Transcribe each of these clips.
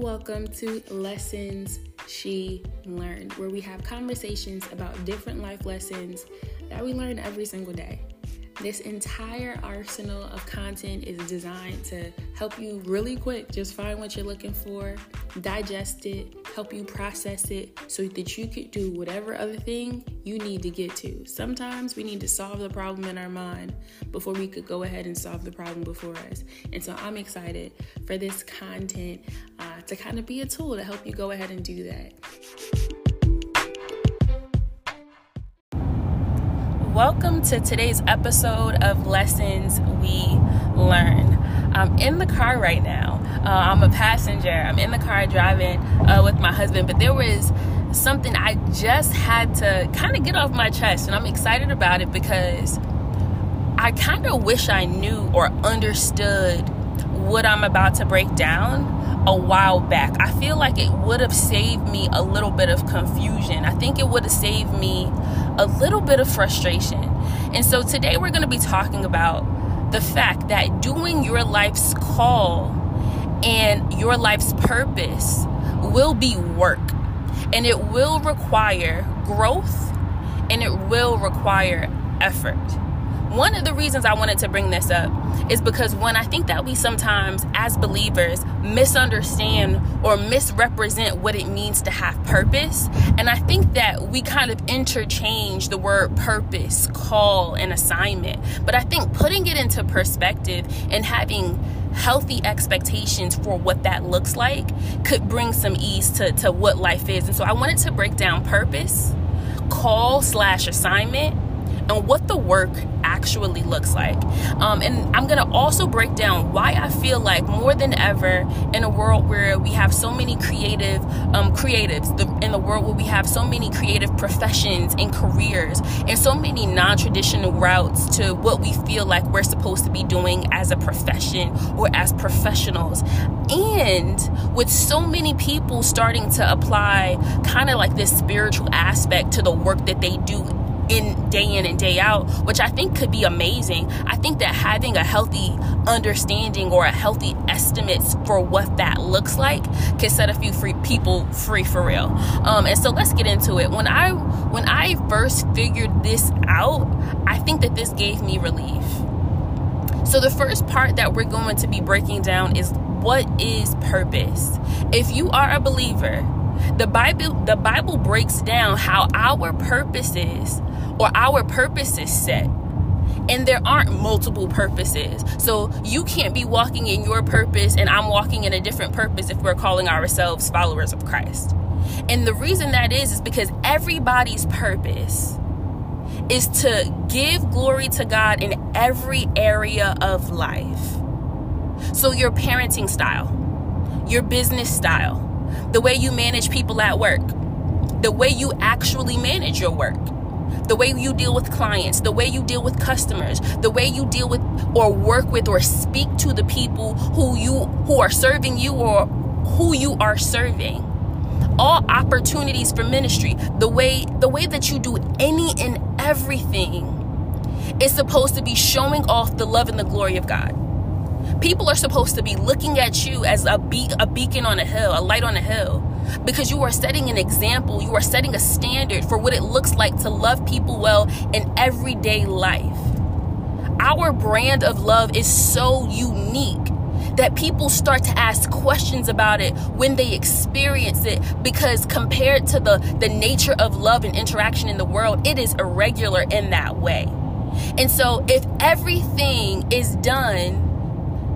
welcome to Lessons She Learned, where we have conversations about different life lessons that we learn every single day. This entire arsenal of content is designed to help you really quick just find what you're looking for, digest it, help you process it so that you could do whatever other thing you need to get to. Sometimes we need to solve the problem in our mind before we could go ahead and solve the problem before us. And so I'm excited for this content to kind of be a tool to help you go ahead and do that. Welcome to today's episode of Lessons We Learn. I'm in the car right now. Uh, I'm a passenger. I'm in the car driving uh, with my husband, but there was something I just had to kind of get off my chest, and I'm excited about it because I kind of wish I knew or understood what I'm about to break down a while back. I feel like it would have saved me a little bit of confusion. I think it would have saved me a little bit of frustration. And so today we're going to be talking about the fact that doing your life's call and your life's purpose will be work and it will require growth and it will require effort. One of the reasons I wanted to bring this up is because when I think that we sometimes, as believers, misunderstand or misrepresent what it means to have purpose. And I think that we kind of interchange the word purpose, call, and assignment. But I think putting it into perspective and having healthy expectations for what that looks like could bring some ease to, to what life is. And so I wanted to break down purpose, call slash assignment and what the work actually looks like. Um, and I'm going to also break down why I feel like more than ever in a world where we have so many creative um, creatives, the, in the world where we have so many creative professions and careers, and so many non traditional routes to what we feel like we're supposed to be doing as a profession or as professionals. And with so many people starting to apply kind of like this spiritual aspect to the work that they do in day in and day out, which I think could be amazing. I think that having a healthy understanding or a healthy estimates for what that looks like can set a few free people free for real. Um, and so let's get into it. When I when I first figured this out, I think that this gave me relief. So the first part that we're going to be breaking down is what is purpose. If you are a believer, the Bible the Bible breaks down how our purposes or our purpose is set. And there aren't multiple purposes. So you can't be walking in your purpose and I'm walking in a different purpose if we're calling ourselves followers of Christ. And the reason that is is because everybody's purpose is to give glory to God in every area of life. So your parenting style, your business style, the way you manage people at work, the way you actually manage your work, the way you deal with clients, the way you deal with customers, the way you deal with or work with or speak to the people who you who are serving you or who you are serving. All opportunities for ministry, the way the way that you do any and everything is supposed to be showing off the love and the glory of God. People are supposed to be looking at you as a, be- a beacon on a hill, a light on a hill, because you are setting an example, you are setting a standard for what it looks like to love people well in everyday life. Our brand of love is so unique that people start to ask questions about it when they experience it because compared to the the nature of love and interaction in the world it is irregular in that way and so if everything is done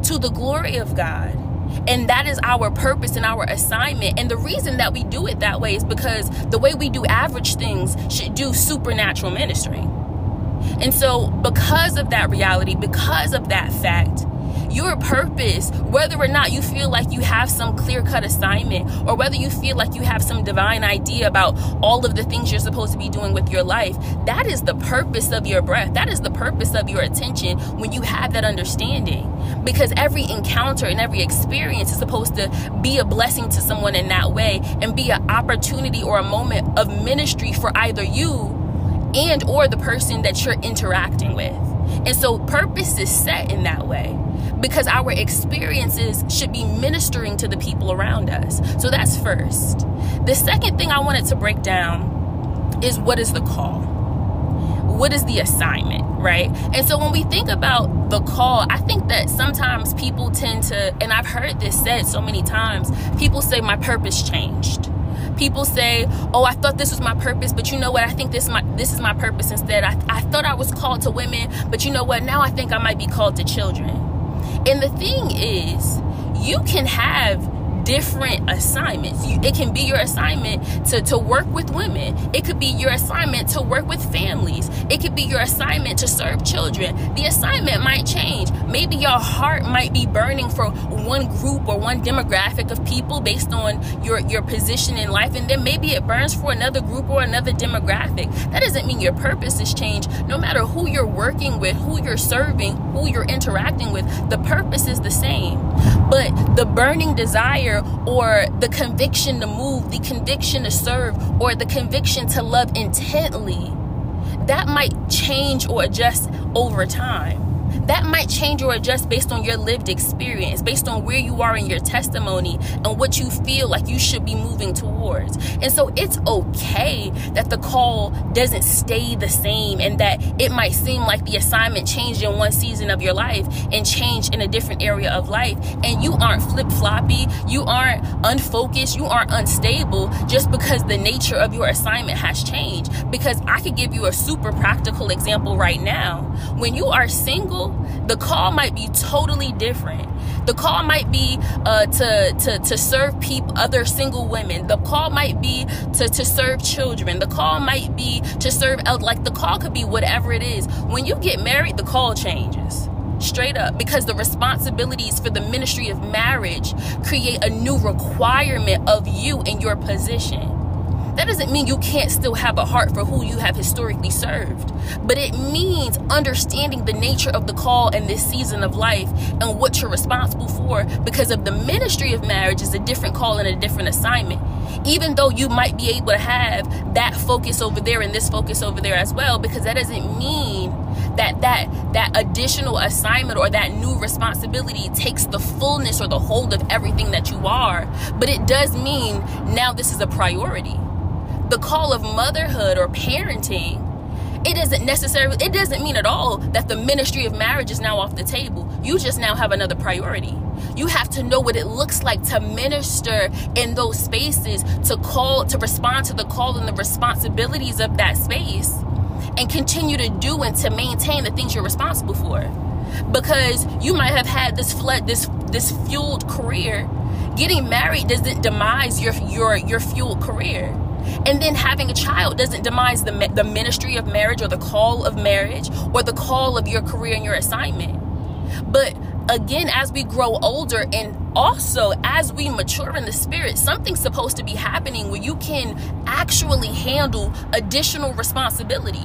to the glory of God. And that is our purpose and our assignment. And the reason that we do it that way is because the way we do average things should do supernatural ministry. And so, because of that reality, because of that fact, your purpose, whether or not you feel like you have some clear cut assignment, or whether you feel like you have some divine idea about all of the things you're supposed to be doing with your life, that is the purpose of your breath. That is the purpose of your attention when you have that understanding. Because every encounter and every experience is supposed to be a blessing to someone in that way and be an opportunity or a moment of ministry for either you and or the person that you're interacting with And so purpose is set in that way because our experiences should be ministering to the people around us. So that's first. The second thing I wanted to break down is what is the call? What is the assignment, right? And so when we think about the call, I think that sometimes people tend to, and I've heard this said so many times, people say, My purpose changed people say oh i thought this was my purpose but you know what? I think this is my this is my purpose instead. I, I thought i was called to women but you know what? Now i think i might be called to children. And the thing is, you can have different assignments. You, it can be your assignment to, to work with women. It could be your assignment to work with families. It could be your assignment to serve children. The assignment might change. Maybe your heart might be burning for one group or one demographic of people based on your, your position in life. And then maybe it burns for another group or another demographic. That doesn't mean your purpose has changed. No matter who you're working with, who you're serving, who you're interacting with, the purpose is the same. But the burning desire or the conviction to move, the conviction to serve, or the conviction to love intently, that might change or adjust over time that might change or adjust based on your lived experience, based on where you are in your testimony and what you feel like you should be moving towards. And so it's okay that the call doesn't stay the same and that it might seem like the assignment changed in one season of your life and changed in a different area of life. And you aren't flip floppy, you aren't unfocused, you aren't unstable just because the nature of your assignment has changed. Because I could give you a super practical example right now. When you are single, the call might be totally different. The call might be uh, to, to, to serve people, other single women. The call might be to, to serve children. The call might be to serve, like the call could be whatever it is. When you get married, the call changes straight up because the responsibilities for the ministry of marriage create a new requirement of you and your position that doesn't mean you can't still have a heart for who you have historically served, but it means understanding the nature of the call in this season of life and what you're responsible for because of the ministry of marriage is a different call and a different assignment. Even though you might be able to have that focus over there and this focus over there as well, because that doesn't mean that that that additional assignment or that new responsibility takes the fullness or the hold of everything that you are but it does mean now this is a priority the call of motherhood or parenting, it doesn't necessarily, it doesn't mean at all that the ministry of marriage is now off the table. You just now have another priority. You have to know what it looks like to minister in those spaces, to call, to respond to the call and the responsibilities of that space, and continue to do and to maintain the things you're responsible for. Because you might have had this flood, this this fueled career. Getting married doesn't demise your your your fueled career and then having a child doesn't demise the, the ministry of marriage or the call of marriage or the call of your career and your assignment. But again, as we grow older and also as we mature in the spirit, something's supposed to be happening where you can actually handle additional responsibility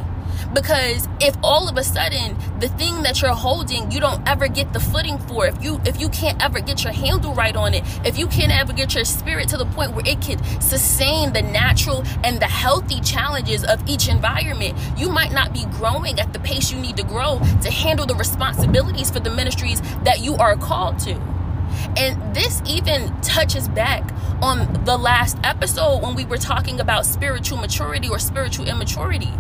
because if all of a sudden the thing that you're holding you don't ever get the footing for if you if you can't ever get your handle right on it if you can't ever get your spirit to the point where it can sustain the natural and the healthy challenges of each environment you might not be growing at the pace you need to grow to handle the responsibilities for the ministries that you are called to and this even touches back on the last episode when we were talking about spiritual maturity or spiritual immaturity.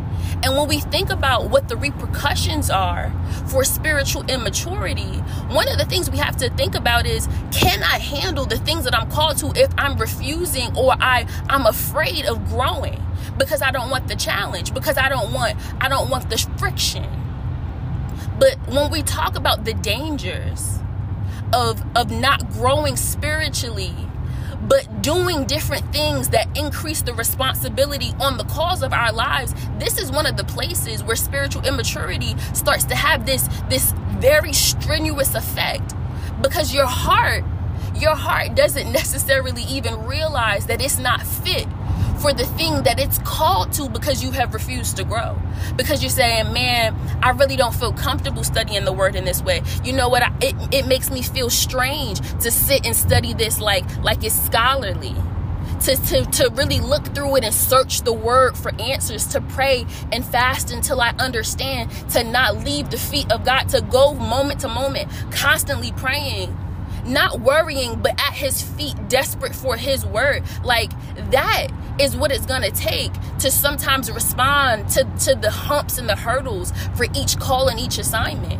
And when we think about what the repercussions are for spiritual immaturity, one of the things we have to think about is can I handle the things that I'm called to if I'm refusing or I I'm afraid of growing because I don't want the challenge, because I don't want I don't want the friction. But when we talk about the dangers of of not growing spiritually but doing different things that increase the responsibility on the cause of our lives. This is one of the places where spiritual immaturity starts to have this this very strenuous effect. Because your heart your heart doesn't necessarily even realize that it's not fit for the thing that it's called to because you have refused to grow. Because you're saying, man, I really don't feel comfortable studying the word in this way. You know what? I, it, it makes me feel strange to sit and study this like, like it's scholarly to, to, to really look through it and search the word for answers, to pray and fast until I understand, to not leave the feet of God, to go moment to moment, constantly praying, not worrying, but at his feet, desperate for his word. Like that is what it's gonna take to sometimes respond to, to the humps and the hurdles for each call and each assignment.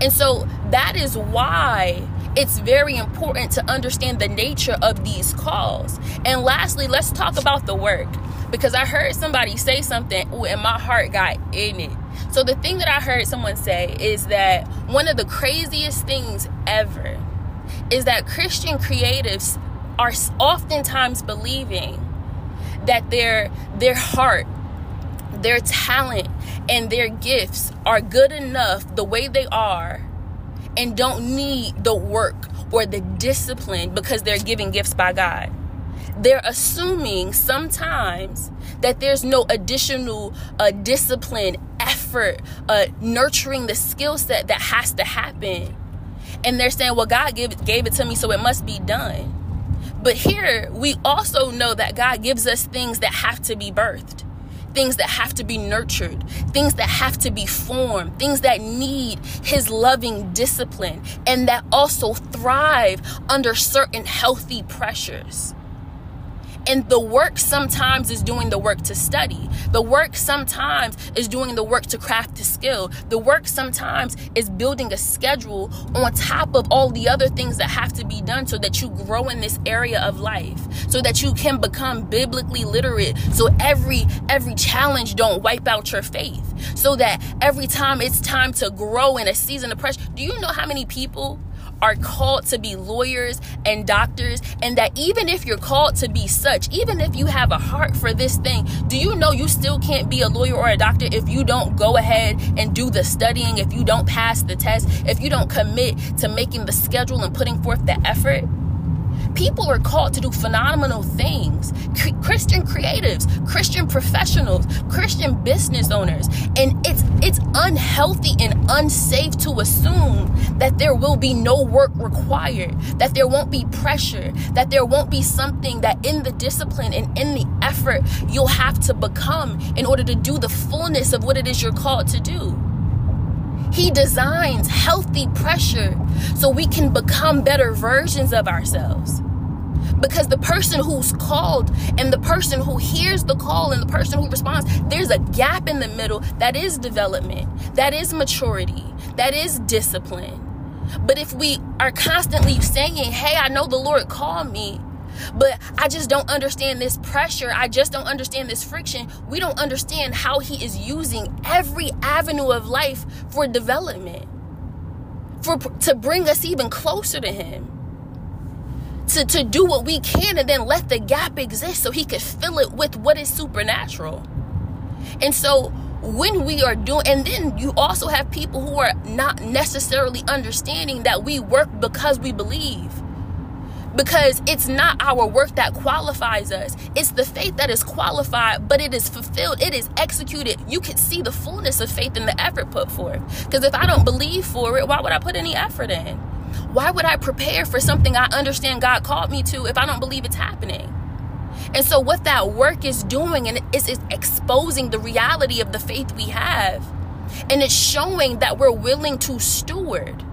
And so that is why it's very important to understand the nature of these calls. And lastly, let's talk about the work because I heard somebody say something ooh, and my heart got in it. So, the thing that I heard someone say is that one of the craziest things ever is that Christian creatives are oftentimes believing that their their heart their talent and their gifts are good enough the way they are and don't need the work or the discipline because they're given gifts by God. They're assuming sometimes that there's no additional uh, discipline, effort, uh, nurturing the skill set that has to happen. And they're saying, well, God gave, gave it to me, so it must be done. But here, we also know that God gives us things that have to be birthed things that have to be nurtured, things that have to be formed, things that need His loving discipline, and that also thrive under certain healthy pressures. And the work sometimes is doing the work to study. The work sometimes is doing the work to craft the skill. The work sometimes is building a schedule on top of all the other things that have to be done so that you grow in this area of life, so that you can become biblically literate. So every every challenge don't wipe out your faith. So that every time it's time to grow in a season of pressure. Do you know how many people are called to be lawyers and doctors, and that even if you're called to be such, even if you have a heart for this thing, do you know you still can't be a lawyer or a doctor if you don't go ahead and do the studying, if you don't pass the test, if you don't commit to making the schedule and putting forth the effort? People are called to do phenomenal things. Christian creatives, Christian professionals, Christian business owners. And it's it's unhealthy and unsafe to assume that there will be no work required, that there won't be pressure, that there won't be something that in the discipline and in the effort you'll have to become in order to do the fullness of what it is you're called to do. He designs healthy pressure so we can become better versions of ourselves. Because the person who's called and the person who hears the call and the person who responds, there's a gap in the middle that is development, that is maturity, that is discipline. But if we are constantly saying, Hey, I know the Lord called me, but I just don't understand this pressure. I just don't understand this friction. We don't understand how He is using every avenue of life for development, for to bring us even closer to Him. To, to do what we can and then let the gap exist so he could fill it with what is supernatural. And so when we are doing and then you also have people who are not necessarily understanding that we work because we believe because it's not our work that qualifies us. It's the faith that is qualified, but it is fulfilled, it is executed. You can see the fullness of faith in the effort put forth. Because if I don't believe for it, why would I put any effort in? Why would I prepare for something I understand God called me to if I don't believe it's happening? And so, what that work is doing, and it's exposing the reality of the faith we have, and it's showing that we're willing to steward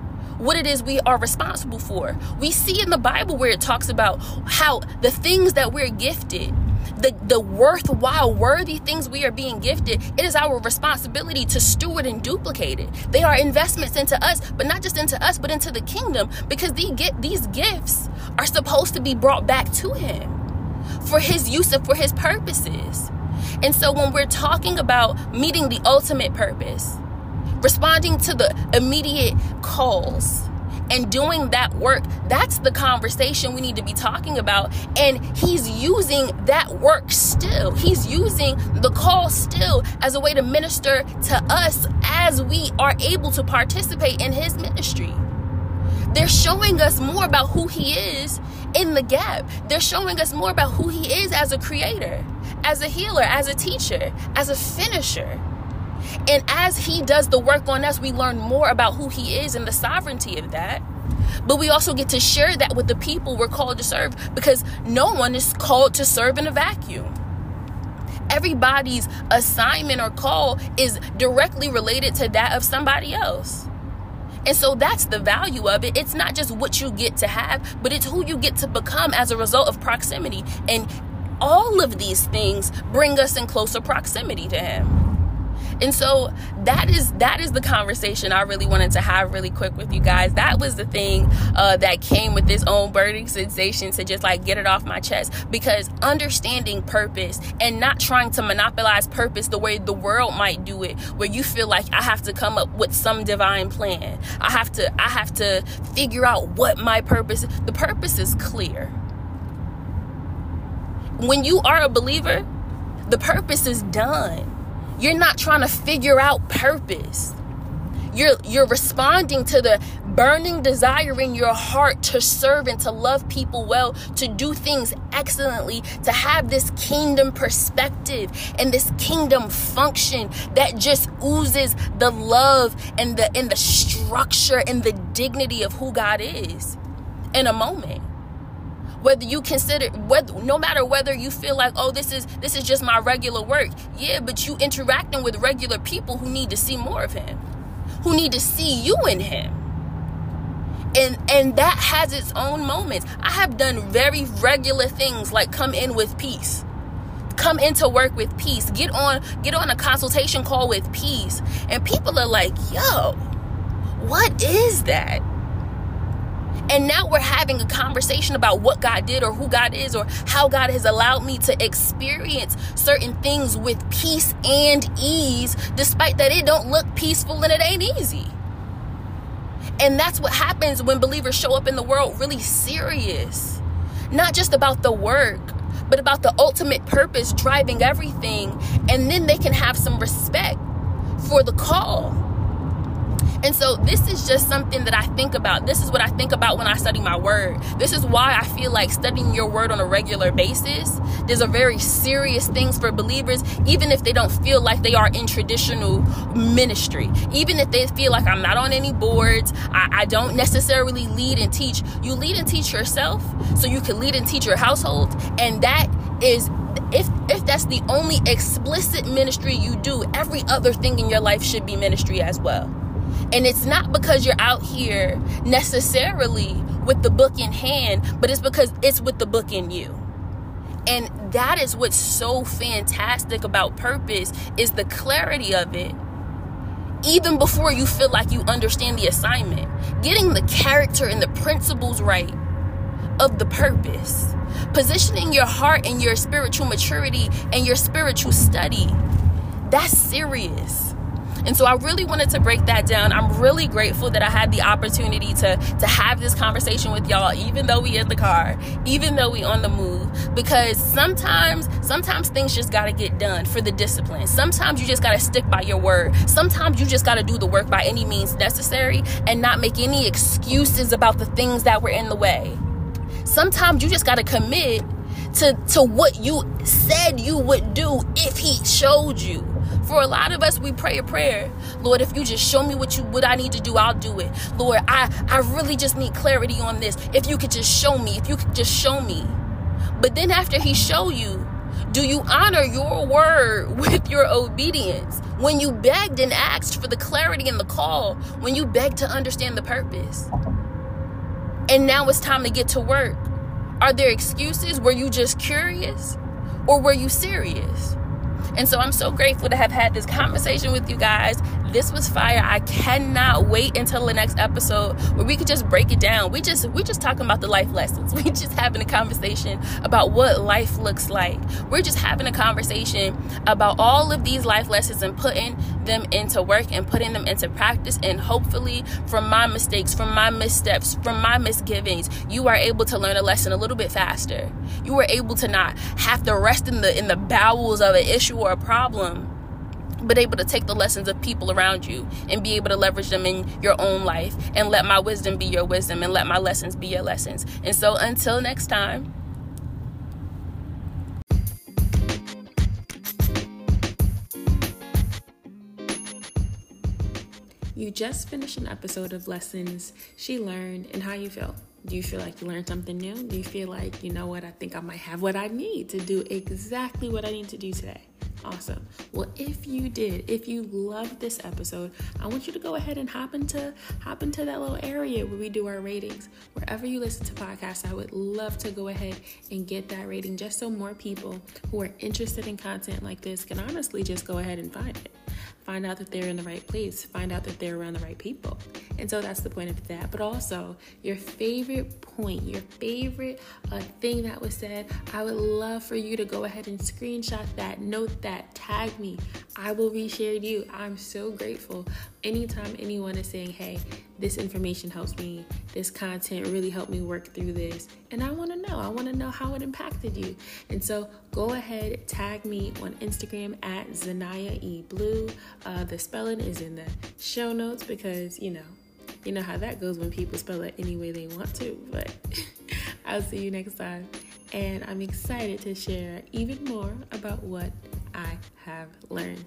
what it is we are responsible for. We see in the Bible where it talks about how the things that we're gifted, the, the worthwhile, worthy things we are being gifted, it is our responsibility to steward and duplicate it. They are investments into us, but not just into us, but into the kingdom, because these, get, these gifts are supposed to be brought back to Him for His use and for His purposes. And so when we're talking about meeting the ultimate purpose, responding to the immediate calls and doing that work that's the conversation we need to be talking about. And he's using that work still. He's using the call still as a way to minister to us as we are able to participate in his ministry. They're showing us more about who he is in the gap. They're showing us more about who he is as a creator as a healer as a teacher as a finisher And as He does the work on us, we learn more about who He is and the sovereignty of that. But we also get to share that with the people we're called to serve because no one is called to serve in a vacuum. Everybody's assignment or call is directly related to that of somebody else. And so that's the value of it. It's not just what you get to have, but it's who you get to become as a result of proximity. And all of these things bring us in closer proximity to Him. And so that is that is the conversation I really wanted to have really quick with you guys. That was the thing uh, that came with this own burning sensation to just like get it off my chest because understanding purpose and not trying to monopolize purpose the way the world might do it, where you feel like I have to come up with some divine plan. I have to I have to figure out what my purpose. The purpose is clear. When you are a believer, the purpose is done you're not trying to figure out purpose. You're you're responding to the burning desire in your heart to serve and to love people well, to do things excellently, to have this kingdom perspective and this kingdom function that just oozes the love and the and the structure and the dignity of who God is in a moment whether you consider whether no matter whether you feel like oh this is this is just my regular work. Yeah but you interacting with regular people who need to see more of him who need to see you in him. And and that has its own moments. I have done very regular things like come in with peace come into work with peace get on get on a consultation call with peace. And people are like yo what is that and now we're having a conversation about what God did or who God is or how God has allowed me to experience certain things with peace and ease, despite that it don't look peaceful and it ain't easy. And that's what happens when believers show up in the world really serious. Not just about the work, but about the ultimate purpose driving everything. And then they can have some respect for the call and so this is just something that I think about. This is what I think about when I study my word. This is why I feel like studying your word on a regular basis. There's a very serious things for believers, even if they don't feel like they are in traditional ministry. Even if they feel like I'm not on any boards, I, I don't necessarily lead and teach. You lead and teach yourself so you can lead and teach your household. And that is if if that's the only explicit ministry you do, every other thing in your life should be ministry as well. And it's not because you're out here necessarily with the book in hand, but it's because it's with the book in you. And that is what's so fantastic about purpose is the clarity of it. Even before you feel like you understand the assignment, getting the character and the principles right of the purpose, positioning your heart and your spiritual maturity and your spiritual study. That's serious. And so I really wanted to break that down. I'm really grateful that I had the opportunity to to have this conversation with y'all, even though we in the car, even though we on the move. Because sometimes, sometimes things just gotta get done for the discipline. Sometimes you just gotta stick by your word. Sometimes you just gotta do the work by any means necessary and not make any excuses about the things that were in the way. Sometimes you just gotta commit to, to what you said you would do if he showed you. For a lot of us, we pray a prayer. Lord, if you just show me what you what I need to do, I'll do it. Lord, I, I really just need clarity on this. If you could just show me, if you could just show me. But then after he show you, do you honor your word with your obedience? When you begged and asked for the clarity and the call, when you begged to understand the purpose. And now it's time to get to work. Are there excuses? Were you just curious? Or were you serious? And so I'm so grateful to have had this conversation with you guys. This was fire. I cannot wait until the next episode where we could just break it down. We just we just talking about the life lessons. We just having a conversation about what life looks like. We're just having a conversation about all of these life lessons and putting them into work and putting them into practice and hopefully from my mistakes, from my missteps, from my misgivings, you are able to learn a lesson a little bit faster. You are able to not have to rest in the in the bowels of an issue or a problem but able to take the lessons of people around you and be able to leverage them in your own life and let my wisdom be your wisdom and let my lessons be your lessons. And so until next time, You just finished an episode of lessons she learned and how you feel. Do you feel like you learned something new? Do you feel like, you know what, I think I might have what I need to do exactly what I need to do today? Awesome. Well, if you did, if you loved this episode, I want you to go ahead and hop into hop into that little area where we do our ratings. Wherever you listen to podcasts, I would love to go ahead and get that rating just so more people who are interested in content like this can honestly just go ahead and find it find out that they're in the right place, find out that they're around the right people. And so that's the point of that. But also, your favorite point, your favorite uh, thing that was said, I would love for you to go ahead and screenshot that, note that, tag me. I will reshare you. I'm so grateful anytime anyone is saying, hey, this information helps me, this content really helped me work through this. And I want to know, I want to know how it impacted you. And so go ahead, tag me on Instagram at Zanaya E Blue. Uh, the spelling is in the show notes because, you know, you know how that goes when people spell it any way they want to. But I'll see you next time. And I'm excited to share even more about what I have learned.